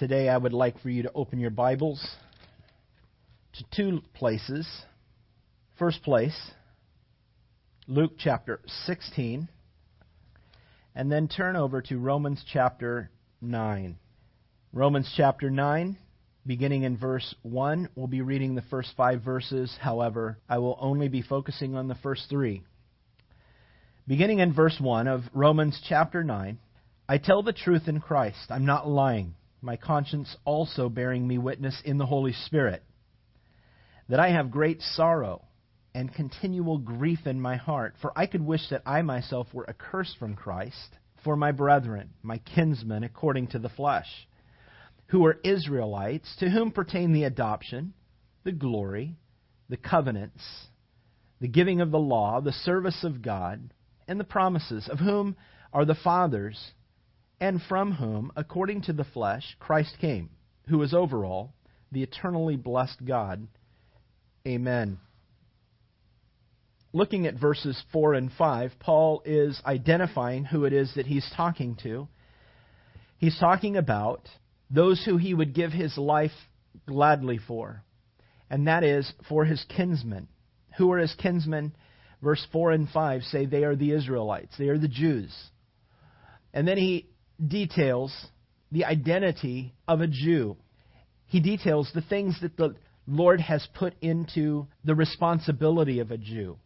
Today I would like for you to open your Bibles to two places. First place, Luke chapter 16, and then turn over to Romans chapter 9. Romans chapter 9, beginning in verse 1, we'll be reading the first five verses. However, I will only be focusing on the first three. Beginning in verse 1 of Romans chapter 9, I tell the truth in Christ. I'm not lying. My conscience also bearing me witness in the Holy Spirit that I have great sorrow and continual grief in my heart, for I could wish that I myself were accursed from Christ for my brethren, my kinsmen according to the flesh, who are Israelites, to whom pertain the adoption, the glory, the covenants, the giving of the law, the service of God, and the promises, of whom are the fathers, and from whom, according to the flesh, Christ came, who is over all, the eternally blessed God. Amen looking at verses 4 and 5, Paul is identifying who it is that he's talking to. He's talking about those who he would give his life gladly for, and that is for his kinsmen. Who are his kinsmen? Verse 4 and 5 say they are the Israelites, they are the Jews. And then he details the identity of a Jew. He details the things that the Lord has put into the responsibility of a Jew.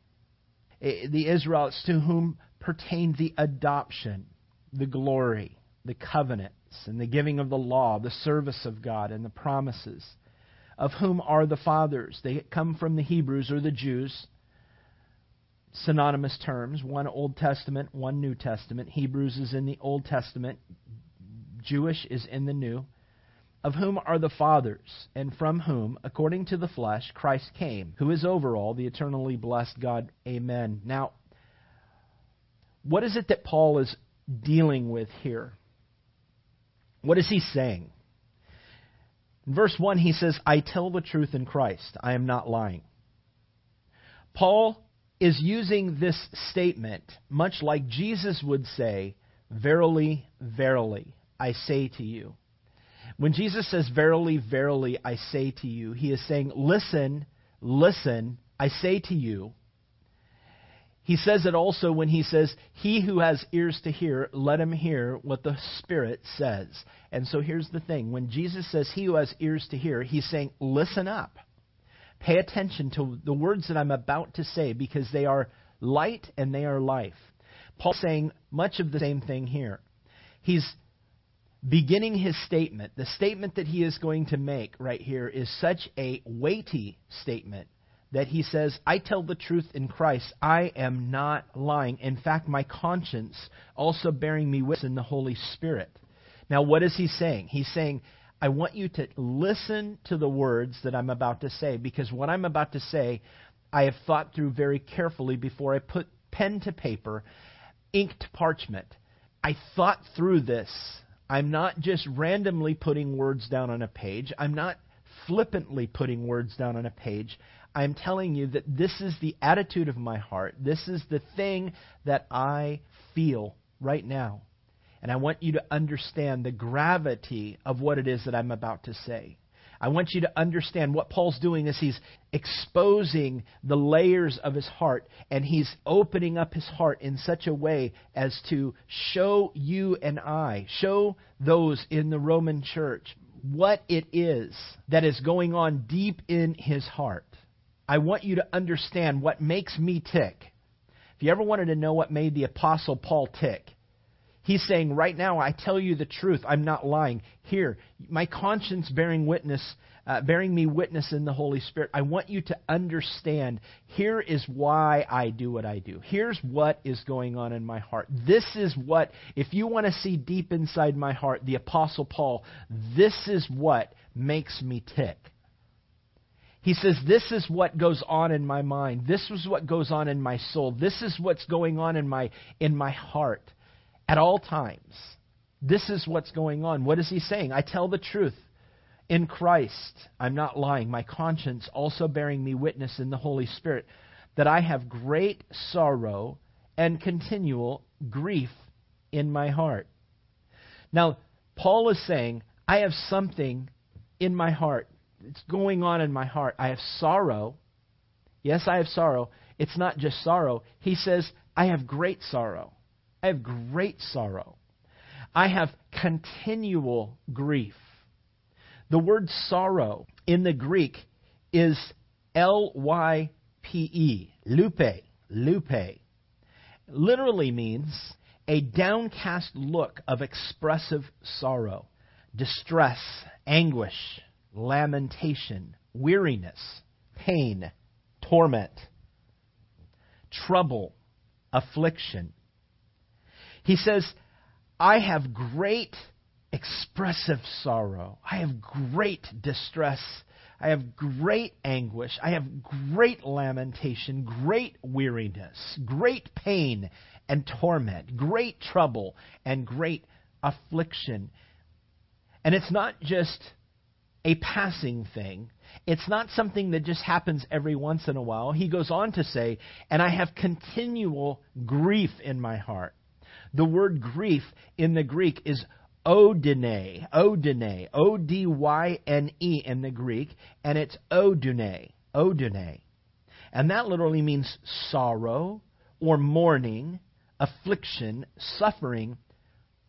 The Israelites to whom pertained the adoption, the glory, the covenants, and the giving of the law, the service of God, and the promises, of whom are the fathers. They come from the Hebrews or the Jews, synonymous terms, one Old Testament, one New Testament. Hebrews is in the Old Testament, Jewish is in the New of whom are the fathers, and from whom, according to the flesh, Christ came, who is over all, the eternally blessed God. Amen. Now, what is it that Paul is dealing with here? What is he saying? In verse 1, he says, I tell the truth in Christ. I am not lying. Paul is using this statement much like Jesus would say, Verily, verily, I say to you. When Jesus says, Verily, verily, I say to you, he is saying, Listen, listen, I say to you. He says it also when he says, He who has ears to hear, let him hear what the Spirit says. And so here's the thing when Jesus says, He who has ears to hear, he's saying, Listen up. Pay attention to the words that I'm about to say because they are light and they are life. Paul's saying much of the same thing here. He's beginning his statement, the statement that he is going to make right here is such a weighty statement that he says, I tell the truth in Christ. I am not lying. In fact, my conscience also bearing me witness in the Holy Spirit. Now, what is he saying? He's saying, I want you to listen to the words that I'm about to say because what I'm about to say, I have thought through very carefully before I put pen to paper, ink to parchment. I thought through this I'm not just randomly putting words down on a page. I'm not flippantly putting words down on a page. I'm telling you that this is the attitude of my heart. This is the thing that I feel right now. And I want you to understand the gravity of what it is that I'm about to say. I want you to understand what Paul's doing is he's exposing the layers of his heart and he's opening up his heart in such a way as to show you and I, show those in the Roman church what it is that is going on deep in his heart. I want you to understand what makes me tick. If you ever wanted to know what made the Apostle Paul tick, He's saying, right now, I tell you the truth. I'm not lying. Here, my conscience bearing witness, uh, bearing me witness in the Holy Spirit. I want you to understand. Here is why I do what I do. Here's what is going on in my heart. This is what, if you want to see deep inside my heart, the Apostle Paul, this is what makes me tick. He says, This is what goes on in my mind. This is what goes on in my soul. This is what's going on in my, in my heart at all times. This is what's going on. What is he saying? I tell the truth. In Christ, I'm not lying. My conscience also bearing me witness in the Holy Spirit that I have great sorrow and continual grief in my heart. Now, Paul is saying, I have something in my heart. It's going on in my heart. I have sorrow. Yes, I have sorrow. It's not just sorrow. He says, I have great sorrow. I have great sorrow. I have continual grief. The word sorrow in the Greek is L Y P E, lupe, lupe. Literally means a downcast look of expressive sorrow, distress, anguish, lamentation, weariness, pain, torment, trouble, affliction. He says, I have great expressive sorrow. I have great distress. I have great anguish. I have great lamentation, great weariness, great pain and torment, great trouble and great affliction. And it's not just a passing thing. It's not something that just happens every once in a while. He goes on to say, and I have continual grief in my heart. The word grief in the Greek is odyne, odyne, O D Y N E in the Greek, and it's odyne, odyne. And that literally means sorrow or mourning, affliction, suffering,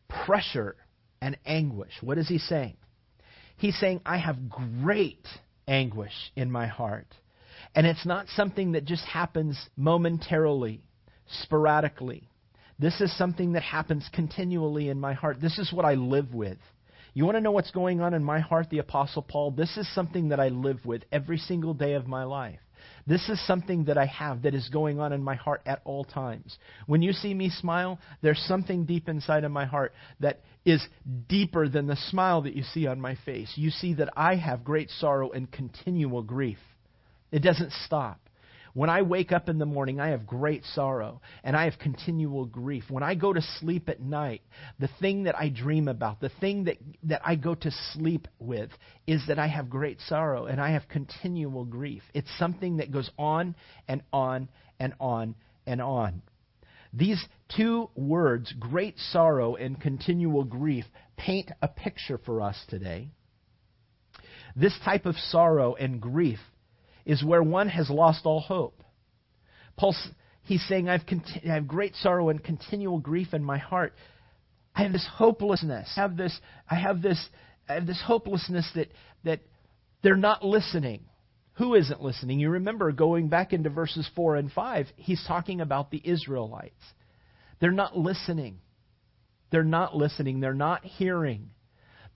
pressure, and anguish. What is he saying? He's saying, I have great anguish in my heart. And it's not something that just happens momentarily, sporadically. This is something that happens continually in my heart. This is what I live with. You want to know what's going on in my heart, the Apostle Paul? This is something that I live with every single day of my life. This is something that I have that is going on in my heart at all times. When you see me smile, there's something deep inside of my heart that is deeper than the smile that you see on my face. You see that I have great sorrow and continual grief. It doesn't stop. When I wake up in the morning, I have great sorrow and I have continual grief. When I go to sleep at night, the thing that I dream about, the thing that, that I go to sleep with, is that I have great sorrow and I have continual grief. It's something that goes on and on and on and on. These two words, great sorrow and continual grief, paint a picture for us today. This type of sorrow and grief is where one has lost all hope. Paul, he's saying, I've I have great sorrow and continual grief in my heart. I have this hopelessness. I have this, I have this, I have this hopelessness that, that they're not listening. Who isn't listening? You remember going back into verses 4 and 5, he's talking about the Israelites. They're not listening. They're not listening. They're not hearing.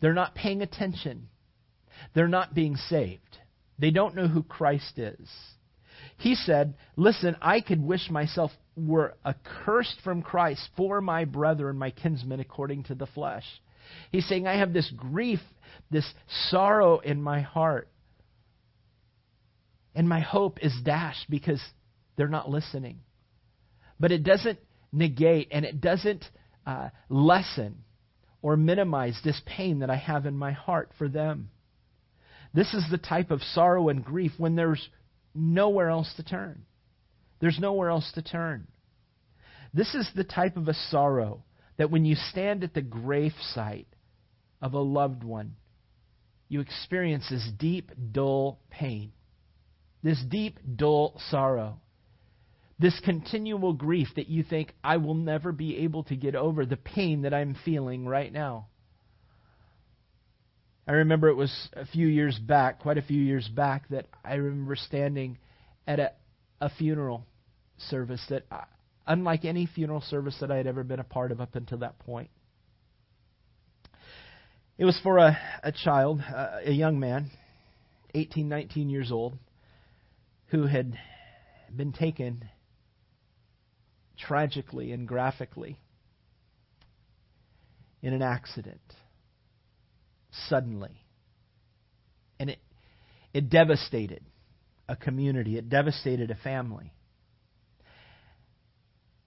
They're not paying attention. They're not being saved. They don't know who Christ is. He said, Listen, I could wish myself were accursed from Christ for my brother and my kinsmen according to the flesh. He's saying, I have this grief, this sorrow in my heart. And my hope is dashed because they're not listening. But it doesn't negate and it doesn't uh, lessen or minimize this pain that I have in my heart for them. This is the type of sorrow and grief when there's nowhere else to turn. There's nowhere else to turn. This is the type of a sorrow that when you stand at the grave site of a loved one, you experience this deep, dull pain, this deep, dull sorrow, this continual grief that you think, I will never be able to get over the pain that I'm feeling right now. I remember it was a few years back, quite a few years back, that I remember standing at a, a funeral service that, I, unlike any funeral service that I had ever been a part of up until that point, it was for a, a child, a, a young man, 18, 19 years old, who had been taken tragically and graphically in an accident suddenly. And it, it devastated a community, it devastated a family.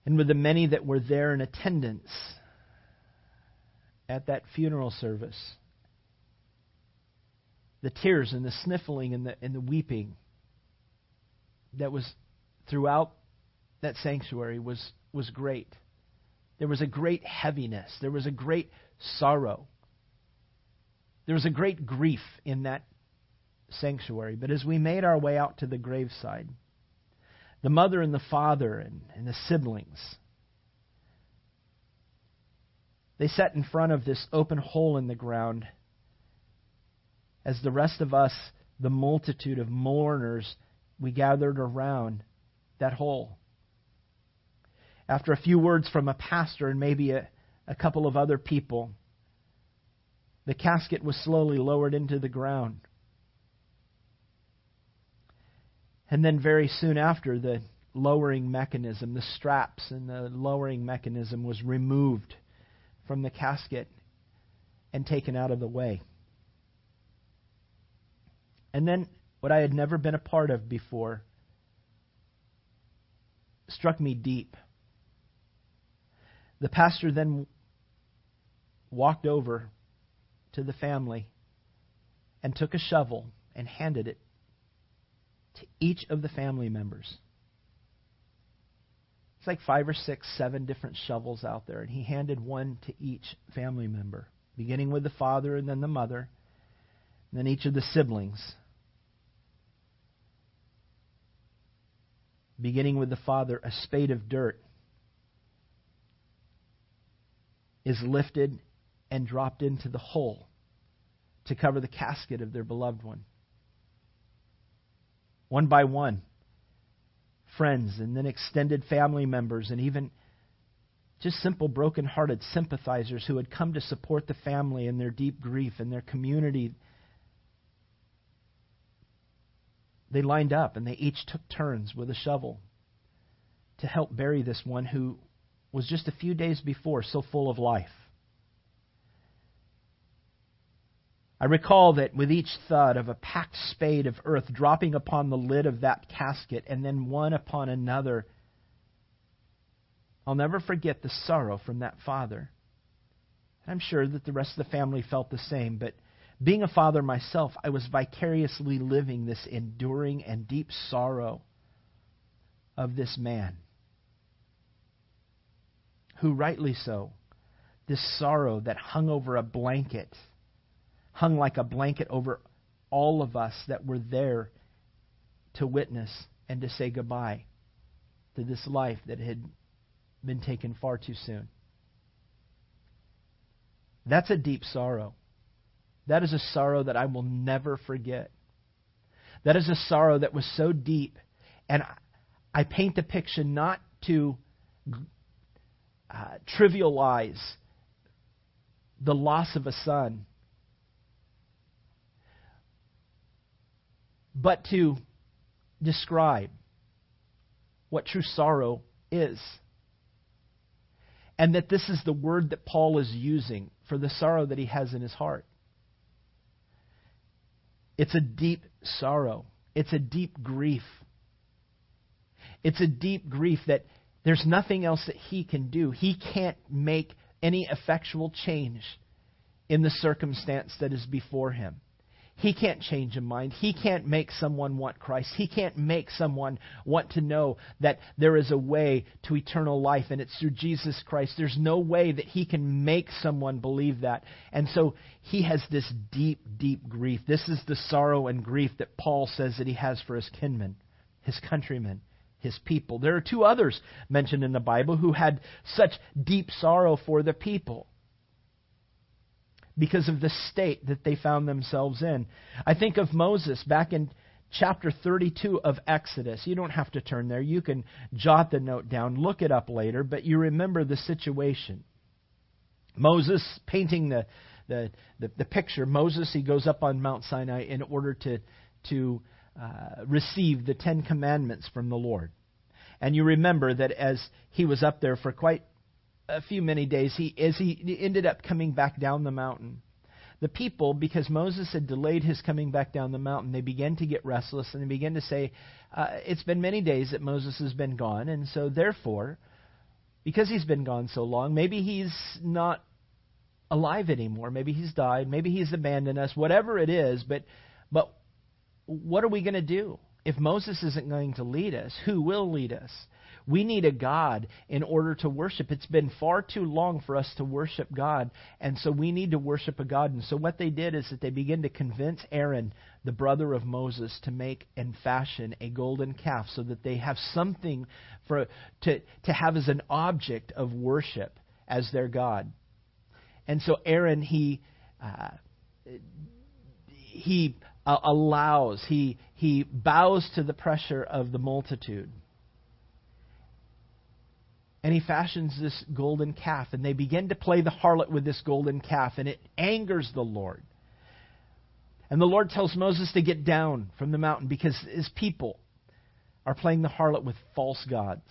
And with the many that were there in attendance at that funeral service, the tears and the sniffling and the, and the weeping that was throughout that sanctuary was, was great. There was a great heaviness. There was a great sorrow. There was a great grief in that sanctuary. But as we made our way out to the graveside, the mother and the father and, and the siblings, they sat in front of this open hole in the ground as the rest of us, the multitude of mourners, we gathered around that hole. After a few words from a pastor and maybe a, a couple of other people, the casket was slowly lowered into the ground. And then, very soon after, the lowering mechanism, the straps and the lowering mechanism was removed from the casket and taken out of the way. And then, what I had never been a part of before struck me deep. The pastor then walked over to the family and took a shovel and handed it to each of the family members. It's like five or six, seven different shovels out there, and he handed one to each family member, beginning with the father and then the mother, and then each of the siblings. Beginning with the father, a spade of dirt is lifted and dropped into the hole to cover the casket of their beloved one. One by one, friends and then extended family members and even just simple broken-hearted sympathizers who had come to support the family in their deep grief and their community they lined up and they each took turns with a shovel to help bury this one who was just a few days before so full of life. I recall that with each thud of a packed spade of earth dropping upon the lid of that casket and then one upon another, I'll never forget the sorrow from that father. I'm sure that the rest of the family felt the same, but being a father myself, I was vicariously living this enduring and deep sorrow of this man who rightly so, this sorrow that hung over a blanket, hung like a blanket over all of us that were there to witness and to say goodbye to this life that had been taken far too soon. That's a deep sorrow. That is a sorrow that I will never forget. That is a sorrow that was so deep. And I paint the picture not to uh, trivialize the loss of a son, but to describe what true sorrow is. And that this is the word that Paul is using for the sorrow that he has in his heart. It's a deep sorrow. It's a deep grief. It's a deep grief that there's nothing else that he can do. He can't make any effectual change in the circumstance that is before him. He can't change a mind. He can't make someone want Christ. He can't make someone want to know that there is a way to eternal life and it's through Jesus Christ. There's no way that he can make someone believe that. And so he has this deep, deep grief. This is the sorrow and grief that Paul says that he has for his kinmen, his countrymen his people. There are two others mentioned in the Bible who had such deep sorrow for the people because of the state that they found themselves in. I think of Moses back in chapter 32 of Exodus. You don't have to turn there. You can jot the note down, look it up later, but you remember the situation. Moses painting the the, the, the picture. Moses, he goes up on Mount Sinai in order to, to uh, received the Ten Commandments from the Lord. And you remember that as he was up there for quite a few many days, he as he ended up coming back down the mountain. The people, because Moses had delayed his coming back down the mountain, they began to get restless and they began to say, uh, "It's been many days that Moses has been gone, and so therefore, because he's been gone so long, maybe he's not alive anymore. Maybe he's died. Maybe he's abandoned us. Whatever it is, but but what are we going to do? If Moses isn't going to lead us, who will lead us? We need a God in order to worship. It's been far too long for us to worship God, and so we need to worship a God. And so what they did is that they began to convince Aaron, the brother of Moses, to make and fashion a golden calf so that they have something for to to have as an object of worship as their God. And so Aaron he uh, he uh, allows he he bows to the pressure of the multitude and he fashions this golden calf, and they begin to play the harlot with this golden calf, and it angers the Lord. And the Lord tells Moses to get down from the mountain because his people are playing the harlot with false gods.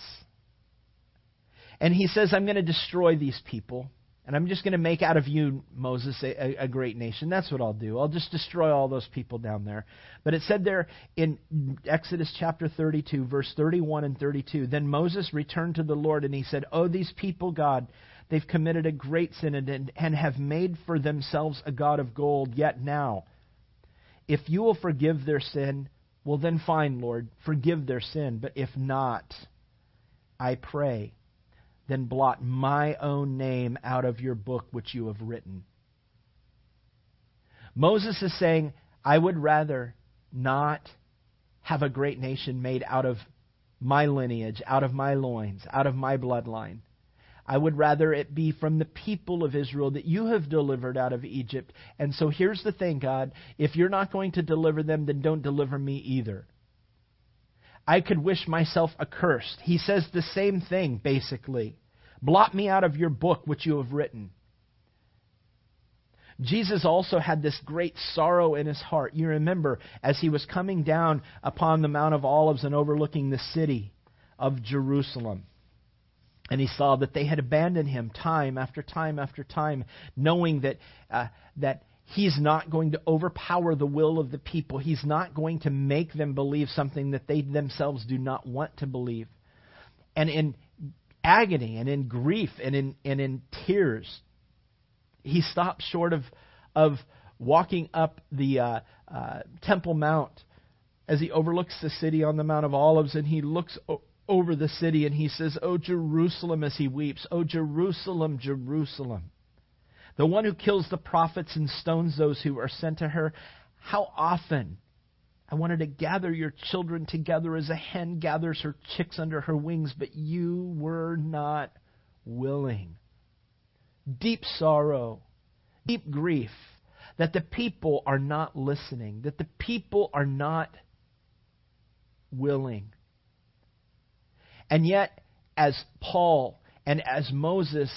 And he says, I'm going to destroy these people. And I'm just going to make out of you, Moses, a, a, great nation. That's what I'll do. I'll just destroy all those people down there. But it said there in Exodus chapter 32, verse 31 and 32 Then Moses returned to the Lord and he said, Oh, these people, God, they've committed a great sin and, and have made for themselves a God of gold. Yet now, if you will forgive their sin, well, then fine, Lord, forgive their sin. But if not, I pray then blot my own name out of your book which you have written. Moses is saying, I would rather not have a great nation made out of my lineage, out of my loins, out of my bloodline. I would rather it be from the people of Israel that you have delivered out of Egypt. And so here's the thing, God. If you're not going to deliver them, then don't deliver me either. I could wish myself accursed. He says the same thing, basically. Blot me out of your book which you have written. Jesus also had this great sorrow in his heart. You remember, as he was coming down upon the Mount of Olives and overlooking the city of Jerusalem, and he saw that they had abandoned him time after time after time, knowing that, uh, that he's not going to overpower the will of the people. He's not going to make them believe something that they themselves do not want to believe. And in, agony and in grief and in, and in tears. He stops short of, of walking up the uh, uh, Temple Mount as he overlooks the city on the Mount of Olives and he looks o- over the city and he says, Oh, Jerusalem, as he weeps, Oh, Jerusalem, Jerusalem, the one who kills the prophets and stones those who are sent to her. How often I wanted to gather your children together as a hen gathers her chicks under her wings, but you were not willing. Deep sorrow, deep grief that the people are not listening, that the people are not willing. And yet, as Paul and as Moses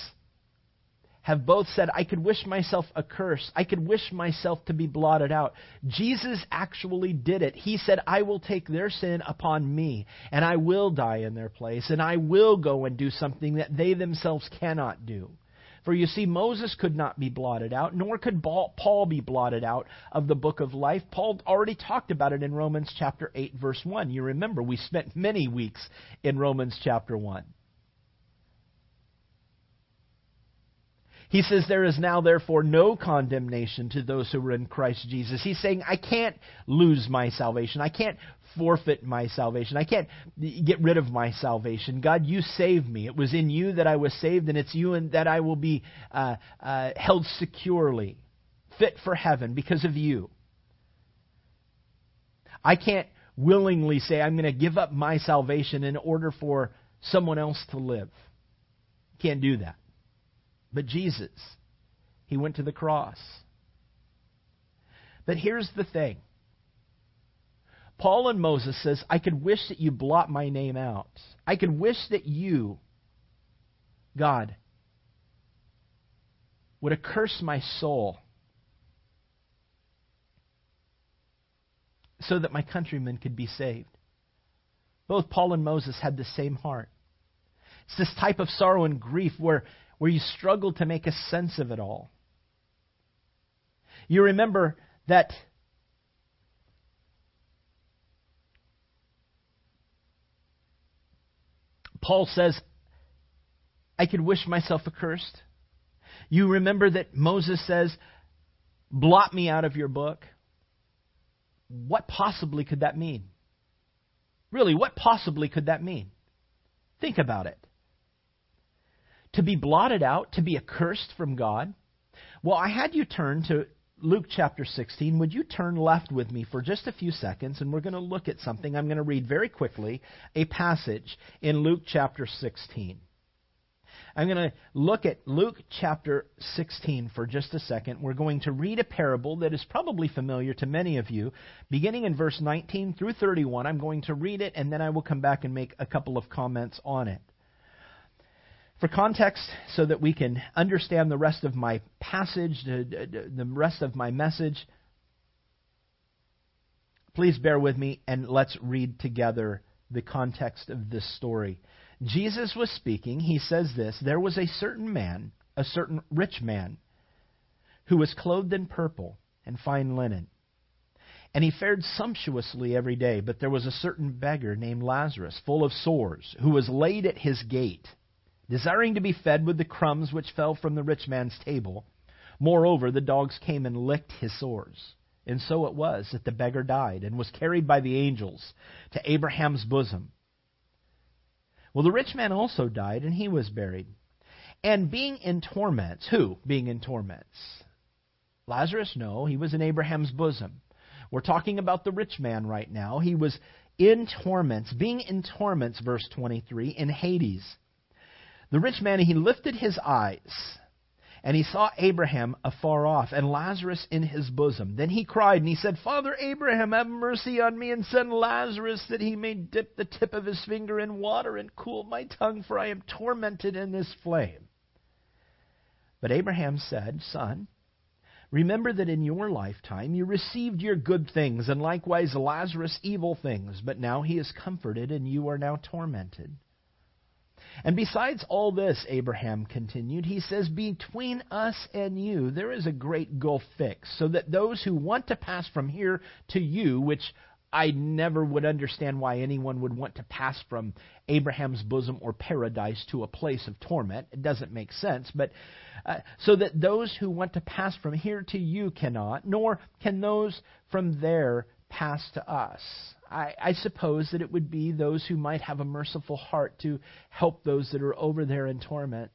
have both said, I could wish myself a curse. I could wish myself to be blotted out. Jesus actually did it. He said, I will take their sin upon me, and I will die in their place, and I will go and do something that they themselves cannot do. For you see, Moses could not be blotted out, nor could Paul be blotted out of the book of life. Paul already talked about it in Romans chapter 8, verse 1. You remember, we spent many weeks in Romans chapter 1. He says, There is now, therefore, no condemnation to those who are in Christ Jesus. He's saying, I can't lose my salvation. I can't forfeit my salvation. I can't get rid of my salvation. God, you saved me. It was in you that I was saved, and it's you and that I will be uh, uh, held securely, fit for heaven because of you. I can't willingly say, I'm going to give up my salvation in order for someone else to live. Can't do that. But Jesus, he went to the cross. But here's the thing. Paul and Moses says, I could wish that you blot my name out. I could wish that you, God, would accurse my soul so that my countrymen could be saved. Both Paul and Moses had the same heart. It's this type of sorrow and grief where where you struggle to make a sense of it all. You remember that Paul says, I could wish myself accursed. You remember that Moses says, blot me out of your book. What possibly could that mean? Really, what possibly could that mean? Think about it. To be blotted out, to be accursed from God. Well, I had you turn to Luke chapter 16. Would you turn left with me for just a few seconds and we're going to look at something. I'm going to read very quickly a passage in Luke chapter 16. I'm going to look at Luke chapter 16 for just a second. We're going to read a parable that is probably familiar to many of you. Beginning in verse 19 through 31, I'm going to read it and then I will come back and make a couple of comments on it. For context, so that we can understand the rest of my passage, the rest of my message, please bear with me and let's read together the context of this story. Jesus was speaking. He says this There was a certain man, a certain rich man, who was clothed in purple and fine linen. And he fared sumptuously every day. But there was a certain beggar named Lazarus, full of sores, who was laid at his gate, desiring to be fed with the crumbs which fell from the rich man's table. Moreover, the dogs came and licked his sores. And so it was that the beggar died and was carried by the angels to Abraham's bosom. Well, the rich man also died, and he was buried. And being in torments, who being in torments? Lazarus, no, he was in Abraham's bosom. We're talking about the rich man right now. He was in torments, being in torments, verse 23, in Hades. The rich man, he lifted his eyes and he saw Abraham afar off, and Lazarus in his bosom. Then he cried, and he said, Father Abraham, have mercy on me, and send Lazarus that he may dip the tip of his finger in water and cool my tongue, for I am tormented in this flame. But Abraham said, Son, remember that in your lifetime you received your good things, and likewise Lazarus evil things, but now he is comforted, and you are now tormented. And besides all this, Abraham continued, he says, Between us and you, there is a great gulf fixed, so that those who want to pass from here to you, which I never would understand why anyone would want to pass from Abraham's bosom or paradise to a place of torment. It doesn't make sense. But uh, so that those who want to pass from here to you cannot, nor can those from there pass to us. I, I suppose that it would be those who might have a merciful heart to help those that are over there in torment.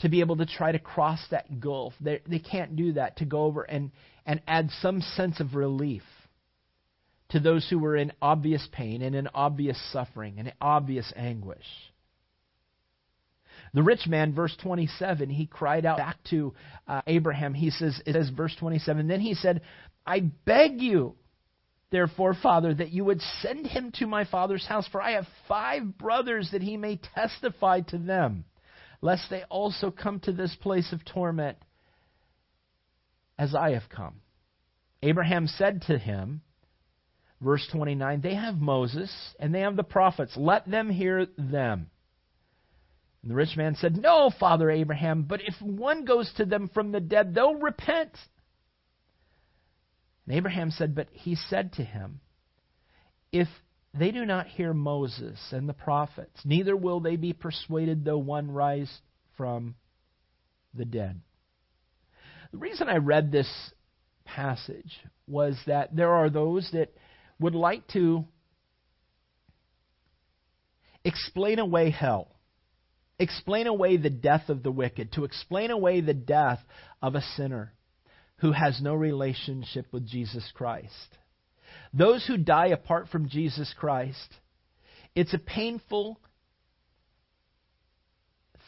To be able to try to cross that gulf. They, they can't do that, to go over and, and add some sense of relief to those who were in obvious pain and in obvious suffering and obvious anguish. The rich man, verse 27, he cried out back to uh, Abraham. He says, it says, verse 27, then he said, I beg you, therefore, Father, that you would send him to my father's house, for I have five brothers, that he may testify to them, lest they also come to this place of torment as I have come. Abraham said to him, verse 29, They have Moses and they have the prophets. Let them hear them. And the rich man said, No, Father Abraham, but if one goes to them from the dead, they'll repent. And Abraham said, But he said to him, If they do not hear Moses and the prophets, neither will they be persuaded though one rise from the dead. The reason I read this passage was that there are those that would like to explain away hell, explain away the death of the wicked, to explain away the death of a sinner who has no relationship with Jesus Christ. Those who die apart from Jesus Christ, it's a painful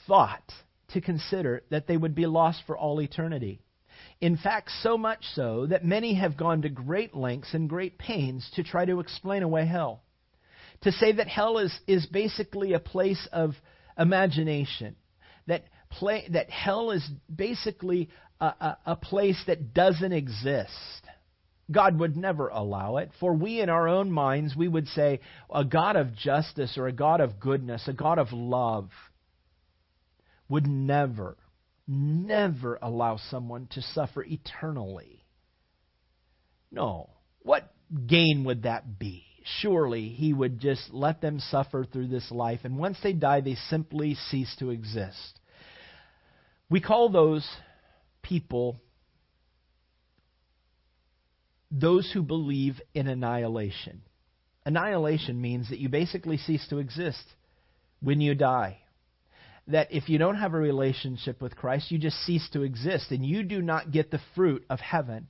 thought to consider that they would be lost for all eternity. In fact, so much so that many have gone to great lengths and great pains to try to explain away hell. To say that hell is, is basically a place of imagination, that, play, that hell is basically a, a, a place that doesn't exist. God would never allow it. For we, in our own minds, we would say a God of justice or a God of goodness, a God of love, would never, never allow someone to suffer eternally. No. What gain would that be? Surely he would just let them suffer through this life, and once they die, they simply cease to exist. We call those people those who believe in annihilation. Annihilation means that you basically cease to exist when you die. That if you don't have a relationship with Christ, you just cease to exist and you do not get the fruit of heaven.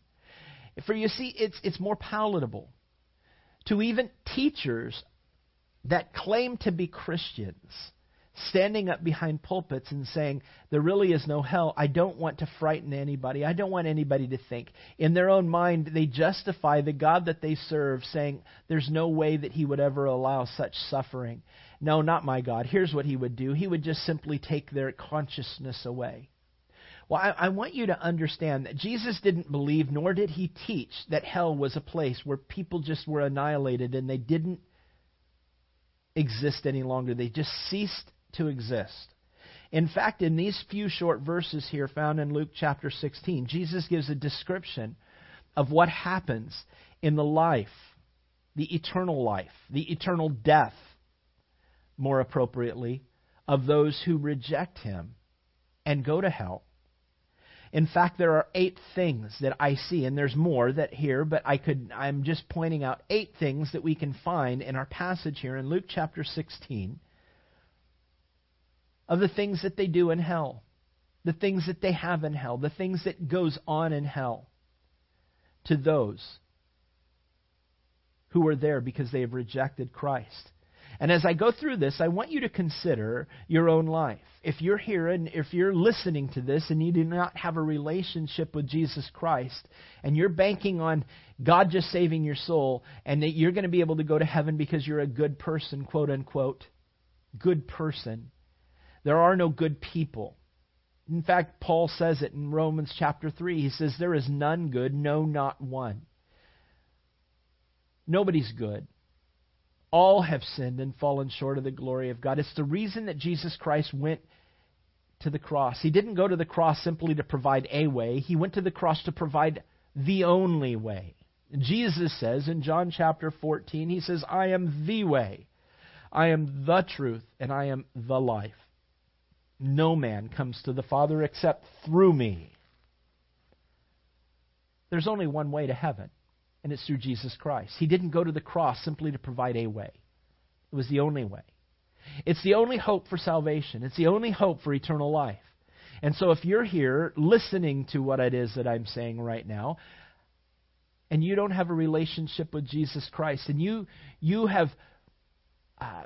For you see, it's, it's more palatable to even teachers that claim to be Christians standing up behind pulpits and saying, There really is no hell. I don't want to frighten anybody. I don't want anybody to think. In their own mind, they justify the God that they serve, saying, There's no way that he would ever allow such suffering. No, not my God. Here's what he would do He would just simply take their consciousness away. Well, I, I, want you to understand that Jesus didn't believe, nor did he teach, that hell was a place where people just were annihilated and they didn't exist any longer. They just ceased to exist. In fact, in these few short verses here found in Luke chapter 16, Jesus gives a description of what happens in the life, the eternal life, the eternal death, more appropriately, of those who reject him and go to hell. In fact, there are eight things that I see, and there's more that here, but I could I'm just pointing out eight things that we can find in our passage here in Luke chapter 16 of the things that they do in hell, the things that they have in hell, the things that goes on in hell to those who are there because they have rejected Christ. And as I go through this, I want you to consider your own life. If you're here and if you're listening to this and you do not have a relationship with Jesus Christ, and you're banking on God just saving your soul, and that you're going to be able to go to heaven because you're a good person, quote unquote, good person, there are no good people. In fact, Paul says it in Romans chapter 3. He says, There is none good, no, not one. Nobody's good. All have sinned and fallen short of the glory of God. It's the reason that Jesus Christ went to the cross. He didn't go to the cross simply to provide a way, He went to the cross to provide the only way. Jesus says in John chapter 14, He says, I am the way, I am the truth, and I am the life. No man comes to the Father except through me. There's only one way to heaven, and it's through Jesus Christ. He didn't go to the cross simply to provide a way, it was the only way. It's the only hope for salvation, it's the only hope for eternal life. And so, if you're here listening to what it is that I'm saying right now, and you don't have a relationship with Jesus Christ, and you you have uh,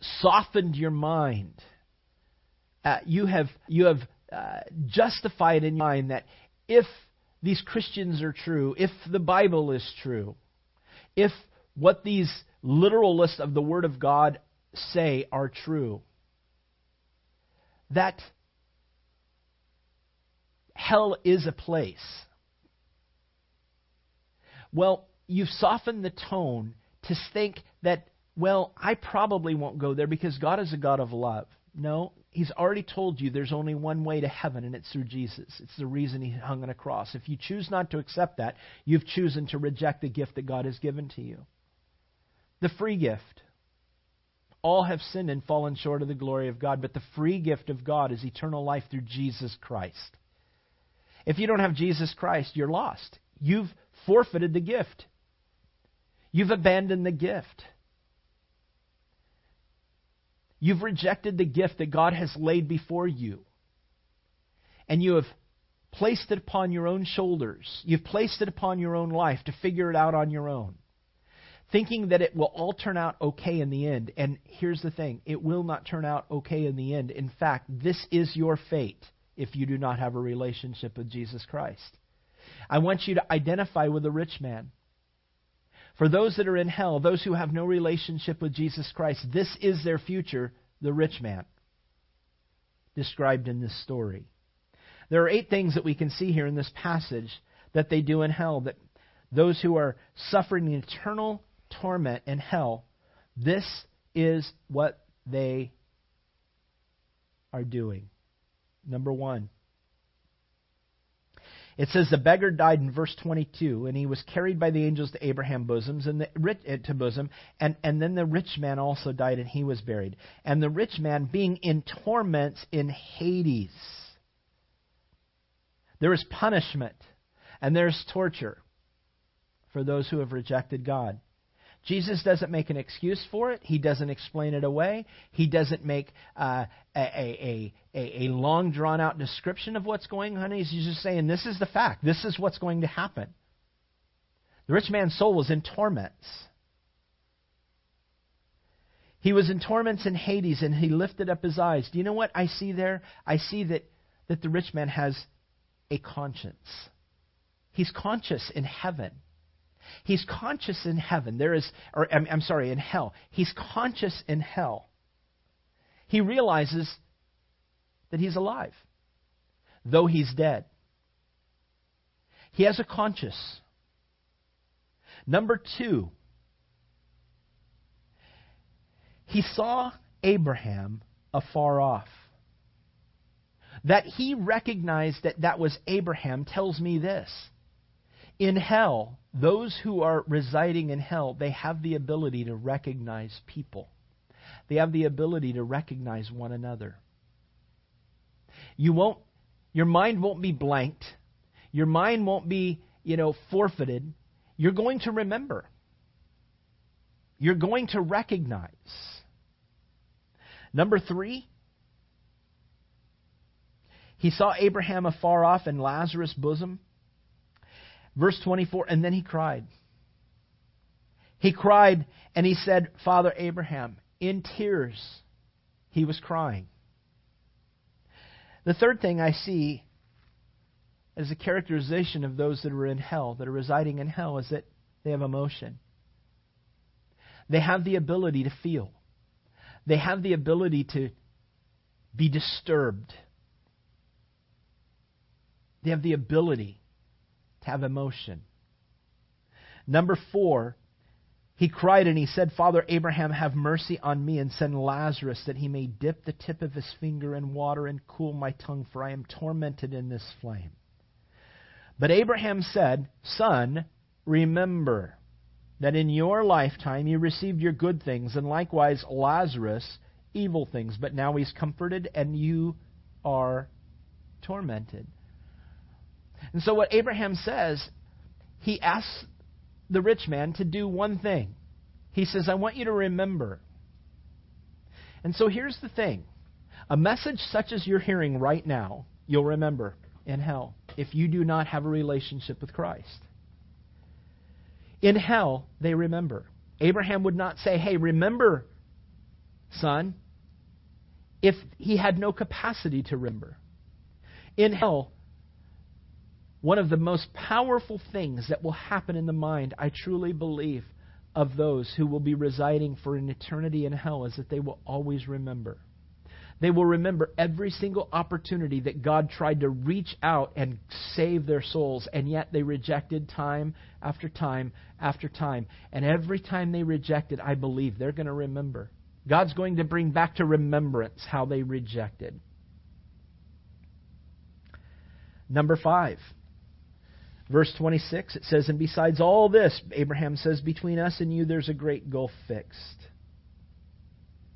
softened your mind uh, you have you have uh, justified in your mind that if these Christians are true, if the Bible is true, if what these literalists of the Word of God say are true, that hell is a place. Well, you've softened the tone to think that, well, I probably won't go there because God is a God of love. No, He's already told you there's only one way to heaven, and it's through Jesus. It's the reason He hung on a cross. If you choose not to accept that, you've chosen to reject the gift that God has given to you. The free gift. All have sinned and fallen short of the glory of God, but the free gift of God is eternal life through Jesus Christ. If you don't have Jesus Christ, you're lost. You've forfeited the gift. You've abandoned the gift. You've rejected the gift that God has laid before you. And you have placed it upon your own shoulders. You've placed it upon your own life to figure it out on your own. Thinking that it will all turn out okay in the end. And here's the thing it will not turn out okay in the end. In fact, this is your fate if you do not have a relationship with Jesus Christ. I want you to identify with the rich man. For those that are in hell, those who have no relationship with Jesus Christ, this is their future, the rich man, described in this story. There are eight things that we can see here in this passage that they do in hell, that those who are suffering eternal torment in hell, this is what they are doing. Number one, it says the beggar died in verse 22, and he was carried by the angels to Abraham's bosoms and the rich, eh, to bosom, and, and then the rich man also died, and he was buried. And the rich man being in torments in Hades. There is punishment, and there is torture for those who have rejected God. Jesus doesn't make an excuse for it. He doesn't explain it away. He doesn't make uh, a, a, a, a long, drawn out description of what's going on. He's just saying, This is the fact. This is what's going to happen. The rich man's soul was in torments. He was in torments in Hades, and he lifted up his eyes. Do you know what I see there? I see that, that the rich man has a conscience. He's conscious in heaven. He's conscious in heaven. There is, or I'm, I'm sorry, in hell. He's conscious in hell. He realizes that he's alive, though he's dead. He has a conscience. Number two, he saw Abraham afar off. That he recognized that that was Abraham tells me this. In hell, those who are residing in hell, they have the ability to recognize people. They have the ability to recognize one another. You won't your mind won't be blanked. Your mind won't be, you know, forfeited. You're going to remember. You're going to recognize. Number 3, he saw Abraham afar off in Lazarus' bosom. Verse 24, and then he cried. He cried and he said, Father Abraham, in tears, he was crying. The third thing I see as a characterization of those that are in hell, that are residing in hell, is that they have emotion. They have the ability to feel. They have the ability to be disturbed. They have the ability have emotion. Number four, he cried and he said, Father Abraham, have mercy on me and send Lazarus that he may dip the tip of his finger in water and cool my tongue, for I am tormented in this flame. But Abraham said, Son, remember that in your lifetime you received your good things, and likewise Lazarus evil things, but now he's comforted and you are tormented. And so, what Abraham says, he asks the rich man to do one thing. He says, I want you to remember. And so, here's the thing a message such as you're hearing right now, you'll remember in hell if you do not have a relationship with Christ. In hell, they remember. Abraham would not say, Hey, remember, son, if he had no capacity to remember. In hell, one of the most powerful things that will happen in the mind, I truly believe, of those who will be residing for an eternity in hell is that they will always remember. They will remember every single opportunity that God tried to reach out and save their souls, and yet they rejected time after time after time. And every time they rejected, I believe they're going to remember. God's going to bring back to remembrance how they rejected. Number five. Verse 26, it says, And besides all this, Abraham says, Between us and you there's a great gulf fixed.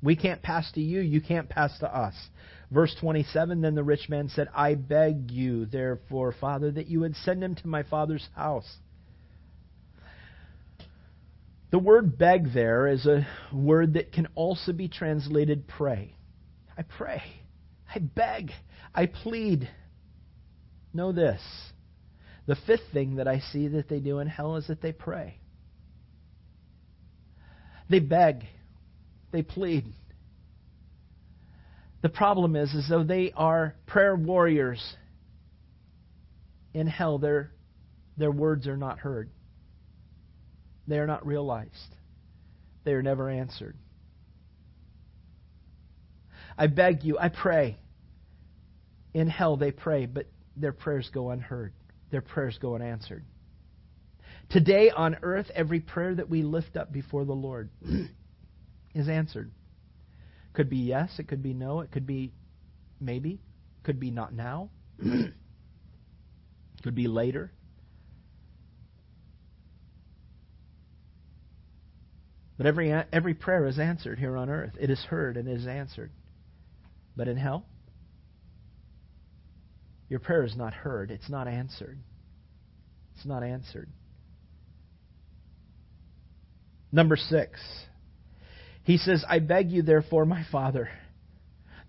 We can't pass to you, you can't pass to us. Verse 27, Then the rich man said, I beg you, therefore, Father, that you would send him to my father's house. The word beg there is a word that can also be translated pray. I pray. I beg. I plead. Know this the fifth thing that I see that they do in hell is that they pray. They beg. They plead. The problem is, is though they are prayer warriors in hell, their, their words are not heard. They are not realized. They are never answered. I beg you, I pray. In hell they pray, but their prayers go unheard their prayers go unanswered. Today on earth, every prayer that we lift up before the Lord is answered. Could be yes, it could be no, it could be maybe, could be not now, could be later. But every, every prayer is answered here on earth. It is heard and it is answered. But in hell, your prayer is not heard, it's not answered. It's not answered. Number six, he says, I beg you, therefore, my father,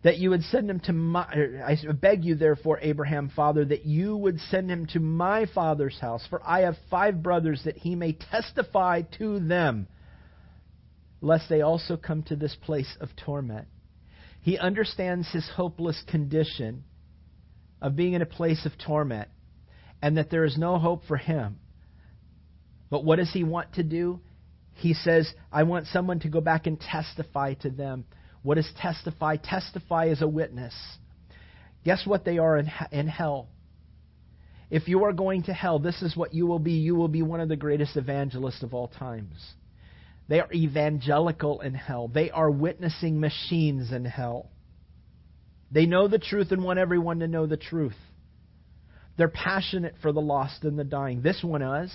that you would send him to my. Er, I beg you, therefore, Abraham, father, that you would send him to my father's house, for I have five brothers, that he may testify to them, lest they also come to this place of torment. He understands his hopeless condition of being in a place of torment and that there is no hope for him. But what does he want to do? He says, I want someone to go back and testify to them. What is testify? Testify as a witness. Guess what they are in, in hell? If you are going to hell, this is what you will be. You will be one of the greatest evangelists of all times. They are evangelical in hell. They are witnessing machines in hell. They know the truth and want everyone to know the truth. They're passionate for the lost and the dying. This one is.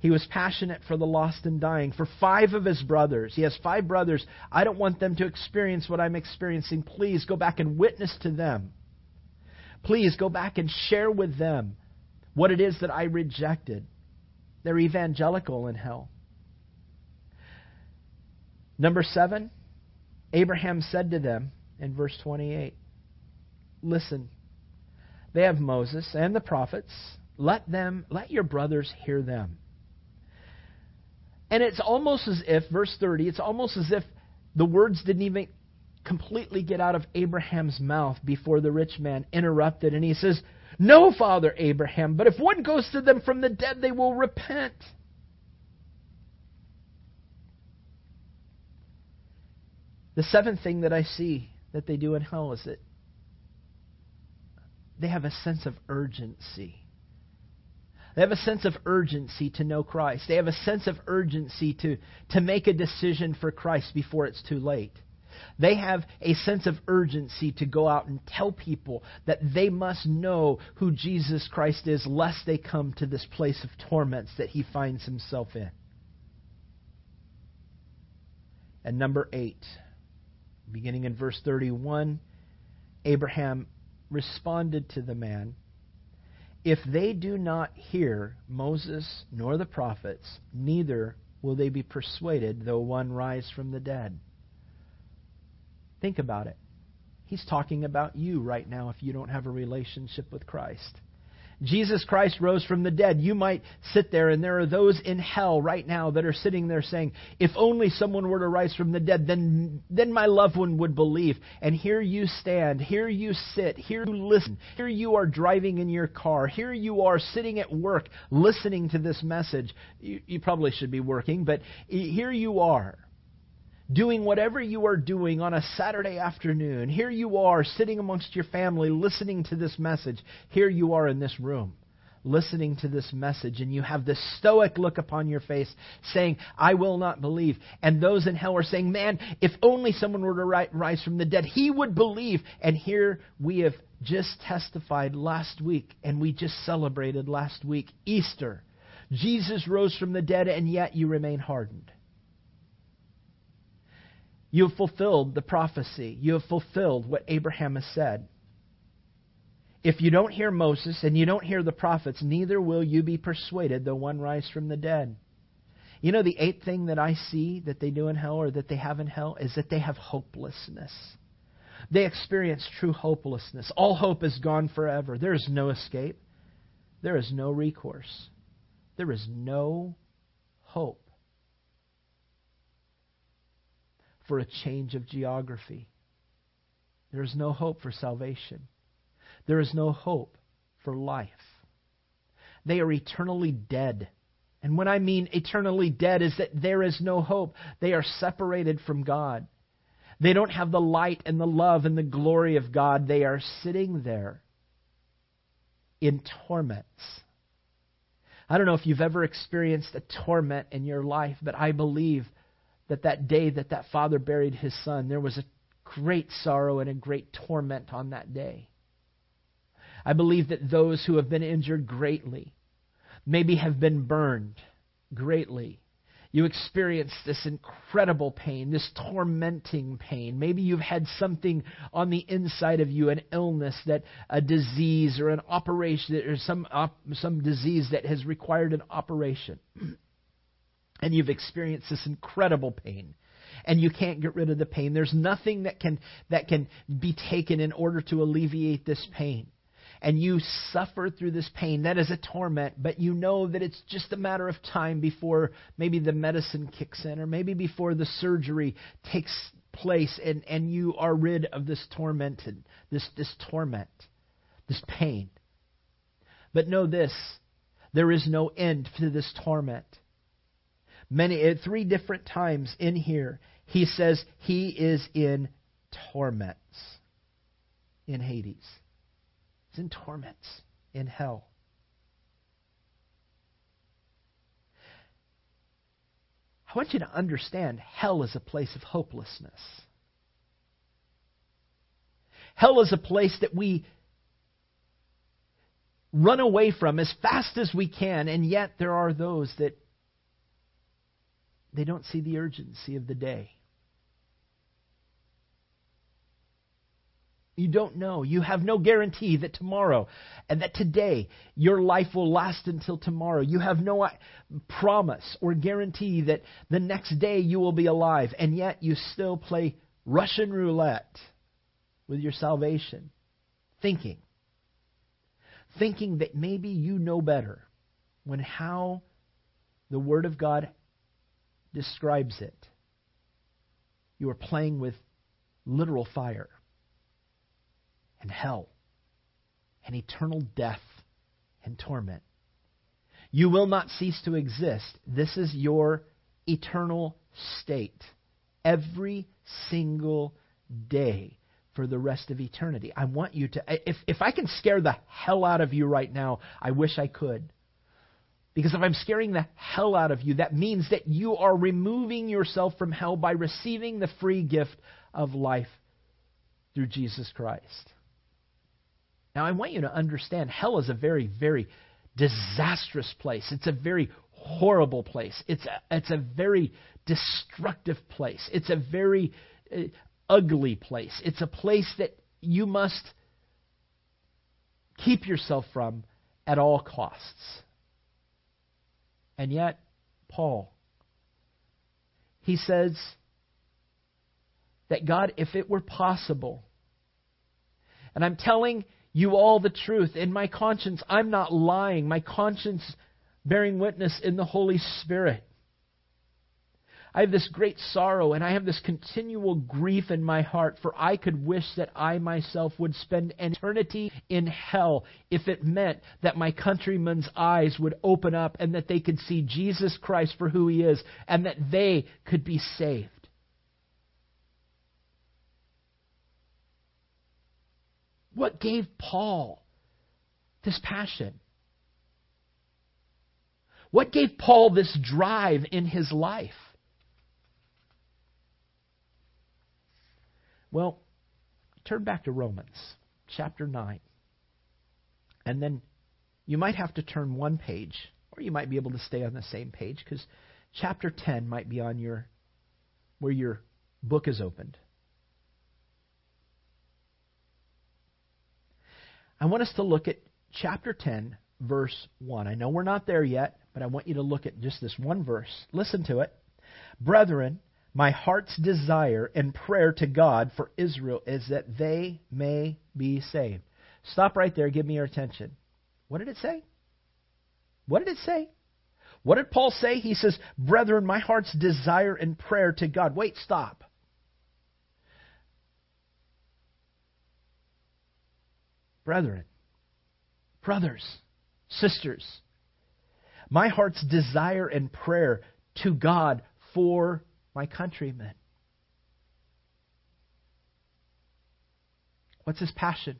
He was passionate for the lost and dying. For five of his brothers, he has five brothers. I don't want them to experience what I'm experiencing. Please go back and witness to them. Please go back and share with them what it is that I rejected. They're evangelical in hell. Number seven, Abraham said to them in verse 28 Listen, they have Moses and the prophets. Let them, let your brothers hear them. And it's almost as if, verse 30, it's almost as if the words didn't even completely get out of Abraham's mouth before the rich man interrupted. And he says, No, Father Abraham, but if one goes to them from the dead, they will repent. The seventh thing that I see that they do in hell is that they have a sense of urgency. They have a sense of urgency to know Christ. They have a sense of urgency to, to make a decision for Christ before it's too late. They have a sense of urgency to go out and tell people that they must know who Jesus Christ is, lest they come to this place of torments that he finds himself in. And number eight, beginning in verse 31, Abraham responded to the man, If they do not hear Moses nor the prophets, neither will they be persuaded, though one rise from the dead. Think about it. He's talking about you right now if you don't have a relationship with Christ. Jesus Christ rose from the dead. You might sit there, and there are those in hell right now that are sitting there saying, If only someone were to rise from the dead, then, then my loved one would believe. And here you stand, here you sit, here you listen, here you are driving in your car, here you are sitting at work listening to this message. You, you probably should be working, but here you are doing whatever you are doing on a Saturday afternoon. Here you are sitting amongst your family listening to this message. Here you are in this room listening to this message and you have this stoic look upon your face saying, I will not believe. And those in hell are saying, man, if only someone were to rise from the dead, he would believe. And here we have just testified last week and we just celebrated last week Easter. Jesus rose from the dead and yet you remain hardened. You have fulfilled the prophecy. You have fulfilled what Abraham has said. If you don't hear Moses and you don't hear the prophets, neither will you be persuaded, though one rise from the dead. You know, the eighth thing that I see that they do in hell or that they have in hell is that they have hopelessness. They experience true hopelessness. All hope is gone forever. There is no escape, there is no recourse, there is no hope. For a change of geography. There is no hope for salvation. There is no hope for life. They are eternally dead. And when I mean eternally dead, is that there is no hope. They are separated from God. They don't have the light and the love and the glory of God. They are sitting there in torments. I don't know if you've ever experienced a torment in your life, but I believe that that day that that father buried his son, there was a great sorrow and a great torment on that day. I believe that those who have been injured greatly, maybe have been burned greatly, you experience this incredible pain, this tormenting pain. Maybe you've had something on the inside of you, an illness, that a disease or an operation or some some disease that has required an operation. and you've experienced this incredible pain and you can't get rid of the pain. There's nothing that can that can be taken in order to alleviate this pain. And you suffer through this pain. That is a torment, but you know that it's just a matter of time before maybe the medicine kicks in or maybe before the surgery takes place and, and you are rid of this tormented this this torment, this pain. But know this, there is no end to this torment. Many at three different times in here, he says he is in torments in Hades. He's in torments in hell. I want you to understand hell is a place of hopelessness. Hell is a place that we run away from as fast as we can, and yet there are those that they don't see the urgency of the day. You don't know. You have no guarantee that tomorrow and that today your life will last until tomorrow. You have no uh, promise or guarantee that the next day you will be alive, and yet you still play Russian roulette with your salvation, thinking, thinking that maybe you know better when how the Word of God describes it. You are playing with literal fire and hell and eternal death and torment. You will not cease to exist. This is your eternal state every single day for the rest of eternity. I want you to, if, if I can scare the hell out of you right now, I wish I could. Because if I'm scaring the hell out of you, that means that you are removing yourself from hell by receiving the free gift of life through Jesus Christ. Now, I want you to understand hell is a very, very disastrous place. It's a very horrible place. It's a, it's a very destructive place. It's a very uh, ugly place. It's a place that you must keep yourself from at all costs. And yet, Paul, he says that God, if it were possible, and I'm telling you all the truth in my conscience, I'm not lying, my conscience bearing witness in the Holy Spirit. I have this great sorrow and I have this continual grief in my heart, for I could wish that I myself would spend an eternity in hell if it meant that my countrymen's eyes would open up and that they could see Jesus Christ for who he is and that they could be saved. What gave Paul this passion? What gave Paul this drive in his life? Well, turn back to Romans chapter 9. And then you might have to turn one page, or you might be able to stay on the same page because chapter 10 might be on your where your book is opened. I want us to look at chapter 10, verse 1. I know we're not there yet, but I want you to look at just this one verse. Listen to it. Brethren, my heart's desire and prayer to God for Israel is that they may be saved. Stop right there. Give me your attention. What did it say? What did it say? What did Paul say? He says, Brethren, my heart's desire and prayer to God. Wait, stop. Brethren, brothers, sisters, my heart's desire and prayer to God for my countrymen. What's his passion?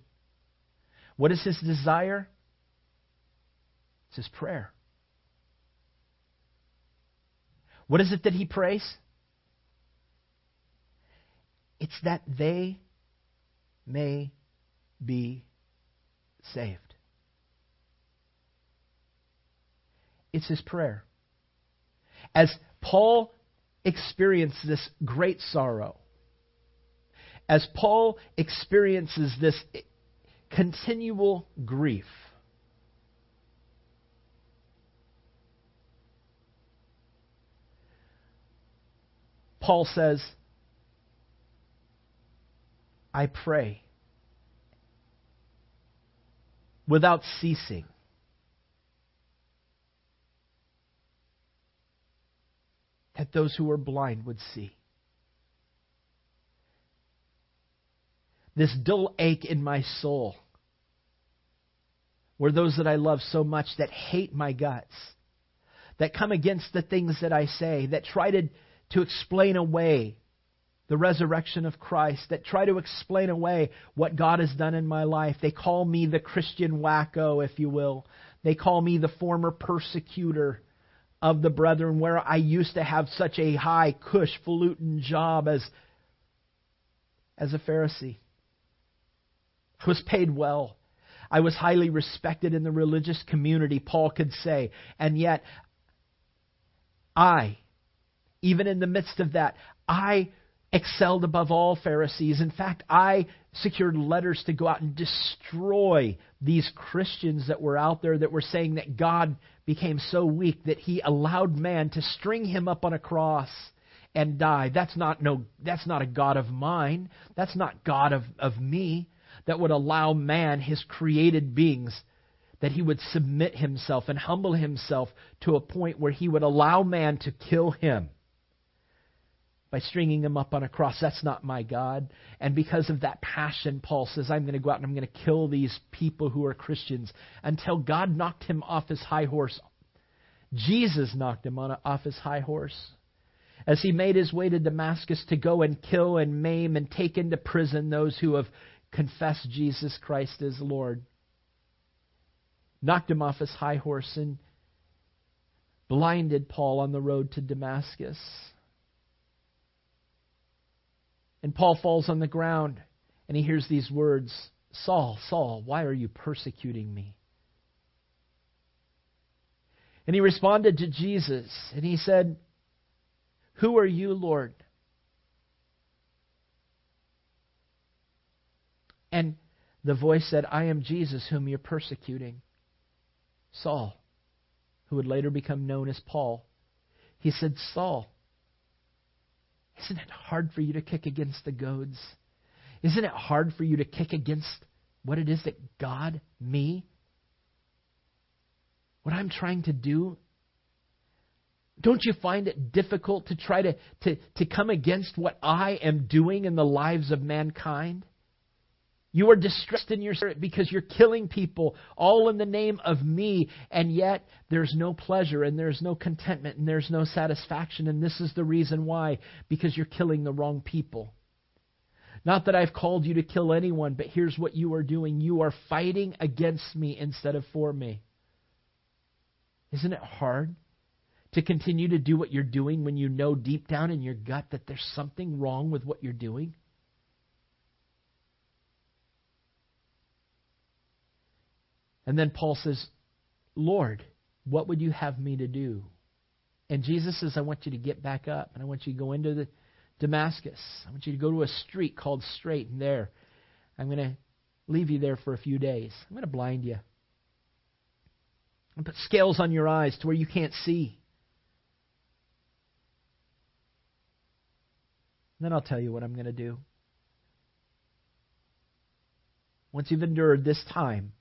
What is his desire? It's his prayer. What is it that he prays? It's that they may be saved. It's his prayer. As Paul experience this great sorrow, as Paul experiences this continual grief, Paul says, I pray without ceasing. That those who are blind would see. This dull ache in my soul, were those that I love so much that hate my guts, that come against the things that I say, that try to, to explain away the resurrection of Christ, that try to explain away what God has done in my life. They call me the Christian wacko, if you will. They call me the former persecutor of the brethren, where I used to have such a high, cush, falutin job as, as a Pharisee. I was paid well. I was highly respected in the religious community, Paul could say. And yet, I, even in the midst of that, I excelled above all Pharisees. In fact, I secured letters to go out and destroy these Christians that were out there that were saying that God became so weak that he allowed man to string him up on a cross and die. That's not no that's not a God of mine. That's not God of, of me that would allow man, his created beings, that he would submit himself and humble himself to a point where he would allow man to kill him by stringing him up on a cross. That's not my God. And because of that passion, Paul says, I'm going to go out and I'm going to kill these people who are Christians until God knocked him off his high horse. Jesus knocked him on, off his high horse as he made his way to Damascus to go and kill and maim and take into prison those who have confessed Jesus Christ as Lord. Knocked him off his high horse and blinded Paul on the road to Damascus. And Paul falls on the ground and he hears these words Saul, Saul, why are you persecuting me? And he responded to Jesus and he said, Who are you, Lord? And the voice said, I am Jesus whom you're persecuting. Saul, who would later become known as Paul. He said, Saul, isn't it hard for you to kick against the goads? Isn't it hard for you to kick against what it is that God, me, what I'm trying to do? Don't you find it difficult to try to, to, to come against what I am doing in the lives of mankind? You are distressed in your spirit because you're killing people all in the name of me, and yet there's no pleasure and there's no contentment and there's no satisfaction. And this is the reason why because you're killing the wrong people. Not that I've called you to kill anyone, but here's what you are doing you are fighting against me instead of for me. Isn't it hard to continue to do what you're doing when you know deep down in your gut that there's something wrong with what you're doing? And then Paul says, Lord, what would you have me to do? And Jesus says, I want you to get back up and I want you to go into the Damascus. I want you to go to a street called Straight, and there I'm going to leave you there for a few days. I'm going to blind you. And put scales on your eyes to where you can't see. Then I'll tell you what I'm going to do. Once you've endured this time,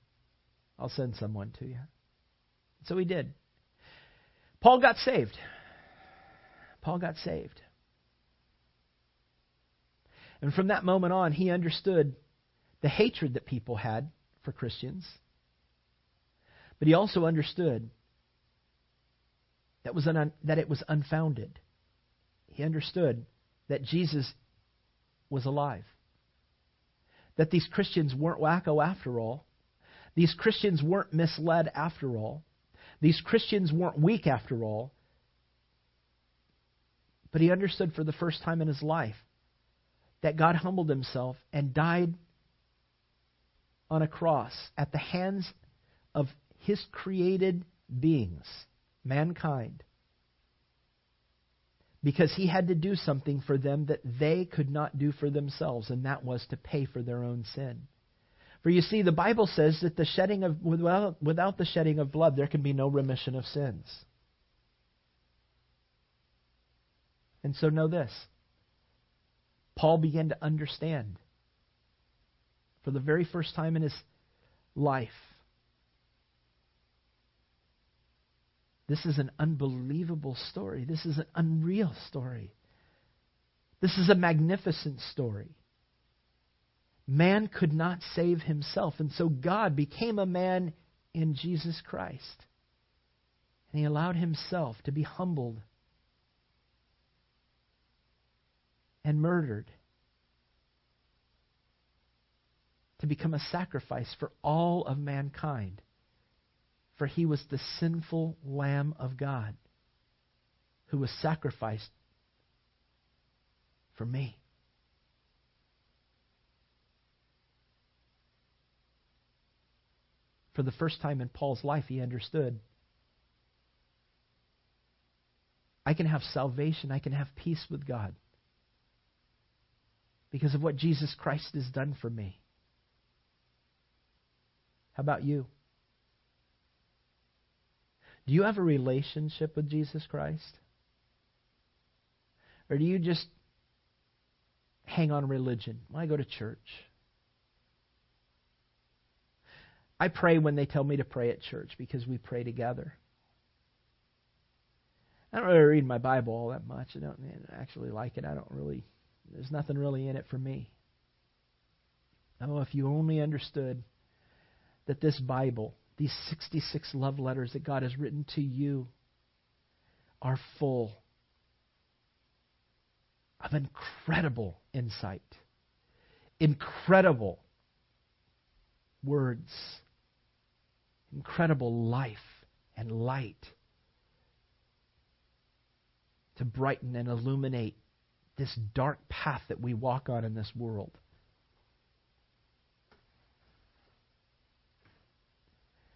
I'll send someone to you. So he did. Paul got saved. Paul got saved. And from that moment on, he understood the hatred that people had for Christians. But he also understood that, was un, that it was unfounded. He understood that Jesus was alive. That these Christians weren't wacko after all. These Christians weren't misled after all. These Christians weren't weak after all. But he understood for the first time in his life that God humbled himself and died on a cross at the hands of his created beings, mankind, because he had to do something for them that they could not do for themselves, and that was to pay for their own sin. For you see, the Bible says that the shedding of without, without the shedding of blood, there can be no remission of sins. And so know this Paul began to understand for the very first time in his life. This is an unbelievable story. This is an unreal story. This is a magnificent story. Man could not save himself, and so God became a man in Jesus Christ. And he allowed himself to be humbled and murdered to become a sacrifice for all of mankind. For he was the sinful Lamb of God who was sacrificed for me. For the first time in Paul's life, he understood I can have salvation, I can have peace with God because of what Jesus Christ has done for me. How about you? Do you have a relationship with Jesus Christ? Or do you just hang on religion? Well, I go to church. I pray when they tell me to pray at church because we pray together. I don't really read my Bible all that much. I don't actually like it. I don't really, there's nothing really in it for me. Oh, if you only understood that this Bible, these 66 love letters that God has written to you, are full of incredible insight, incredible words, incredible life and light to brighten and illuminate this dark path that we walk on in this world.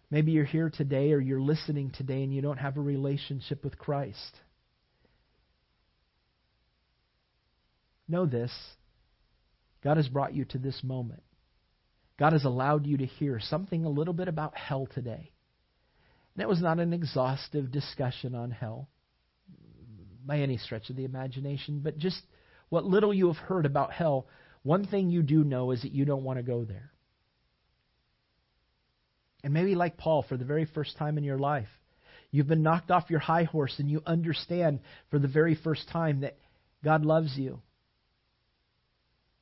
Maybe you're here today or you're listening today and you don't have a relationship with Christ. Know this God has brought you to this moment. God has allowed you to hear something a little bit about hell today. And it was not an exhaustive discussion on hell by any stretch of the imagination, but just what little you have heard about hell, one thing you do know is that you don't want to go there. And maybe like Paul, for the very first time in your life, you've been knocked off your high horse and you understand for the very first time that God loves you.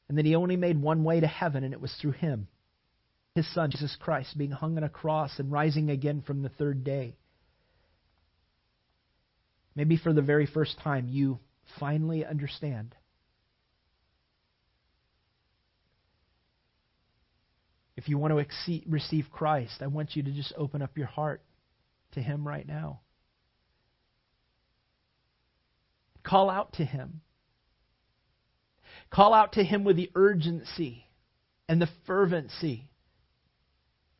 And that He only made one way to heaven, and it was through Him. His Son, Jesus Christ, being hung on a cross and rising again from the third day. Maybe for the very first time, you finally understand If you want to exceed, receive Christ, I want you to just open up your heart to Him right now. Call out to Him. Call out to Him with the urgency and the fervency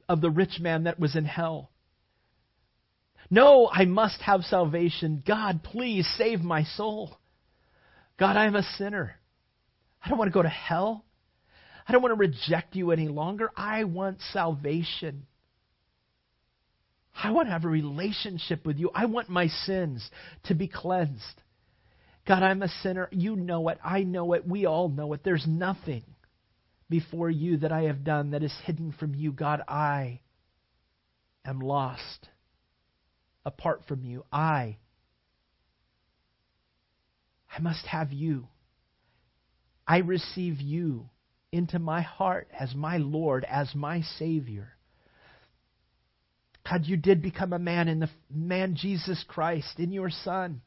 of the rich man that was in hell. No, I must have salvation. God, please save my soul. God, I am a sinner. I don't want to go to hell. I don't want to reject you any longer. I want salvation. I want to have a relationship with you. I want my sins to be cleansed. God, I'm a sinner. You know it. I know it. We all know it. There's nothing before you that I have done that is hidden from you. God, I am lost apart from you. I I must have you. I receive you into my heart as my Lord, as my Savior. God, you did become a man in the man Jesus Christ, in your Son.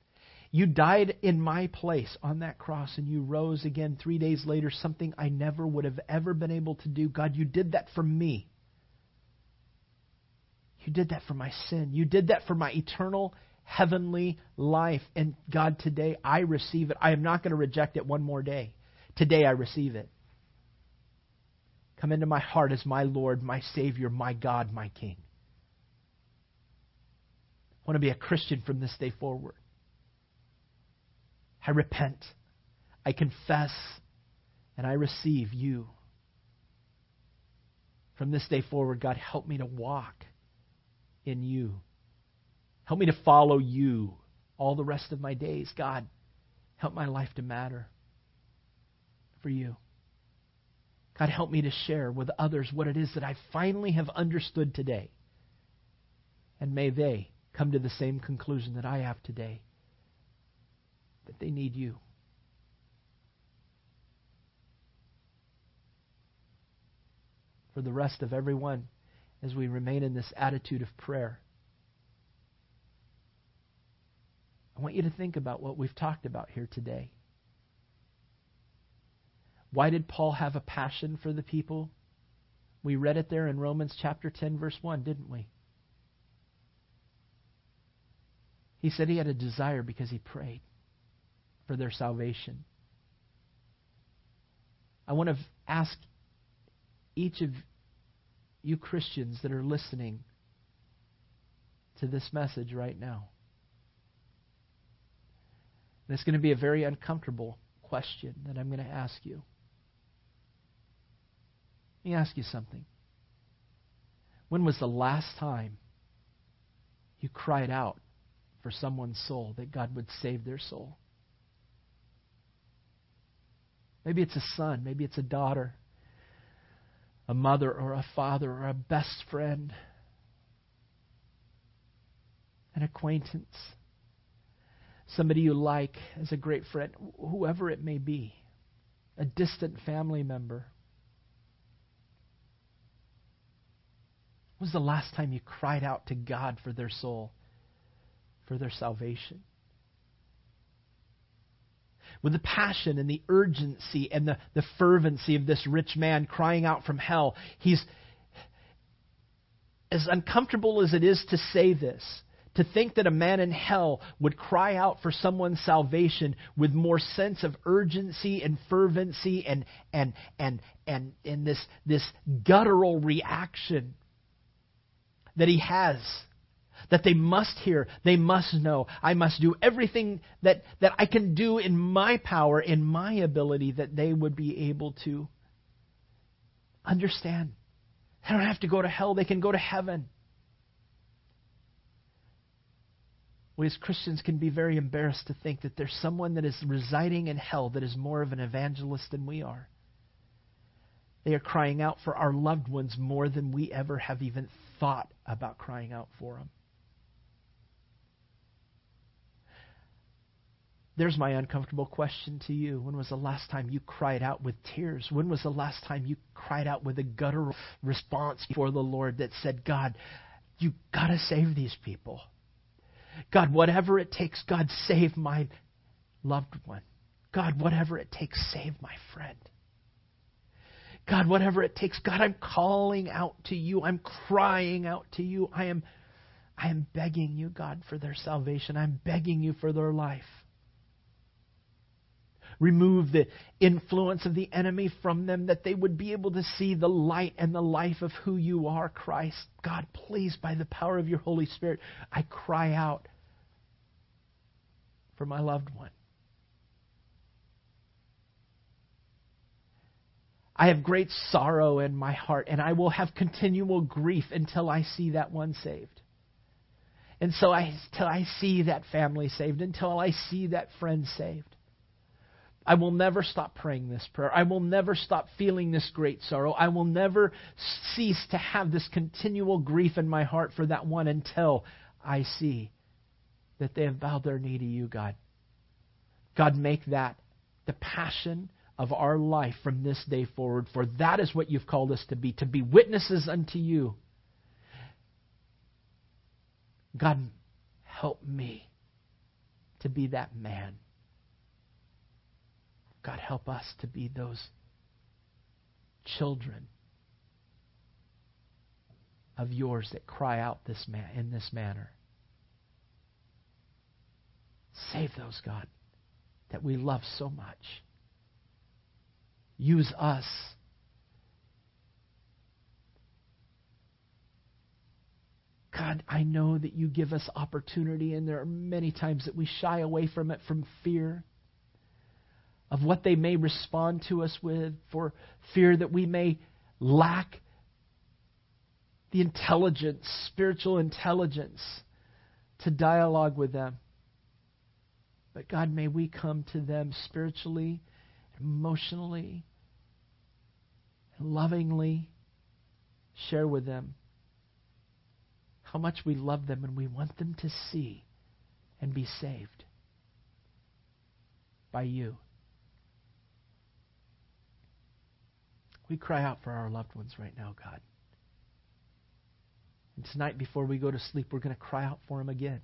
You died in my place on that cross and you rose again three days later, something I never would have ever been able to do. God, you did that for me. You did that for my sin. You did that for my eternal heavenly life. And God, today I receive it. I am not going to reject it one more day. Today I receive it. Come into my heart as my Lord, my Savior, my God, my King. I want to be a Christian from this day forward. I repent. I confess. And I receive you. From this day forward, God, help me to walk in you. Help me to follow you all the rest of my days. God, help my life to matter. for you. God, help me to share with others what it is that I finally have understood today. And may they come to the same conclusion that I have today that they need you. For the rest of everyone, as we remain in this attitude of prayer, I want you to think about what we've talked about here today. Why did Paul have a passion for the people? We read it there in Romans chapter 10, verse 1, didn't we? He said he had a desire because he prayed for their salvation. I want to ask each of you Christians that are listening to this message right now and it's going to be a very uncomfortable question that I'm going to ask you. Let me ask you something. When was the last time you cried out for someone's soul that God would save their soul? Maybe it's a son, maybe it's a daughter, a mother or a father or a best friend, an acquaintance. Somebody you like as a great friend, whoever it may be, a distant family member. When was the last time you cried out to God for their soul, for their salvation? With the passion and the urgency and the, the fervency of this rich man crying out from hell, he's as uncomfortable as it is to say this to think that a man in hell would cry out for someone's salvation with more sense of urgency and fervency and and and and, and this this guttural reaction that he has that they must hear, they must know. I must do everything that, that I can do in my power, in my ability, that they would be able to understand. They don't have to go to hell, they can go to heaven. we as Christians can be very embarrassed to think that there's someone that is residing in hell that is more of an evangelist than we are. They are crying out for our loved ones more than we ever have even thought about crying out for them. There's my uncomfortable question to you. When was the last time you cried out with tears? When was the last time you cried out with a guttural response before the Lord that said, God, you got to save these people? God, whatever it takes, God, save my loved one. God, whatever it takes, save my friend. God, whatever it takes, God, I'm calling out to you. I'm crying out to you. I am, I am begging you, God, for their salvation. I'm begging you for their life. Remove the influence of the enemy from them that they would be able to see the light and the life of who you are, Christ. God, please, by the power of your Holy Spirit, I cry out for my loved one. I have great sorrow in my heart, and I will have continual grief until I see that one saved. And so I, until I see that family saved, until I see that friend saved. I will never stop praying this prayer. I will never stop feeling this great sorrow. I will never cease to have this continual grief in my heart for that one until I see that they have bowed their knee to you, God. God, make that the passion of our life from this day forward, for that is what you've called us to be, to be witnesses unto you. God, help me to be that man. God, help us to be those children of yours that cry out this man, in this manner. Save those, God, that we love so much. Use us. God, I know that you give us opportunity, and there are many times that we shy away from it from fear of what they may respond to us with, for fear that we may lack the intelligence, spiritual intelligence, to dialogue with them. But God, may we come to them spiritually emotionally, lovingly share with them how much we love them and we want them to see and be saved by you. We cry out for our loved ones right now, God. And tonight, before we go to sleep, we're going to cry out for them again.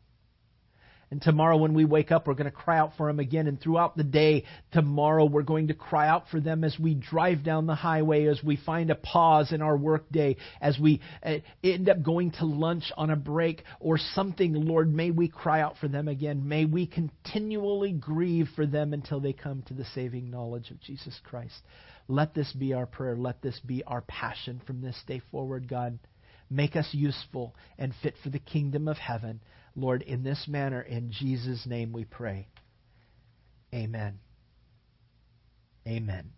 And tomorrow, when we wake up, we're going to cry out for them again. And throughout the day, tomorrow, we're going to cry out for them as we drive down the highway, as we find a pause in our workday, as we uh, end up going to lunch on a break or something. Lord, may we cry out for them again. May we continually grieve for them until they come to the saving knowledge of Jesus Christ. Let this be our prayer. Let this be our passion from this day forward, God. Make us useful and fit for the kingdom of heaven. Lord, in this manner, in Jesus' name we pray. Amen. Amen.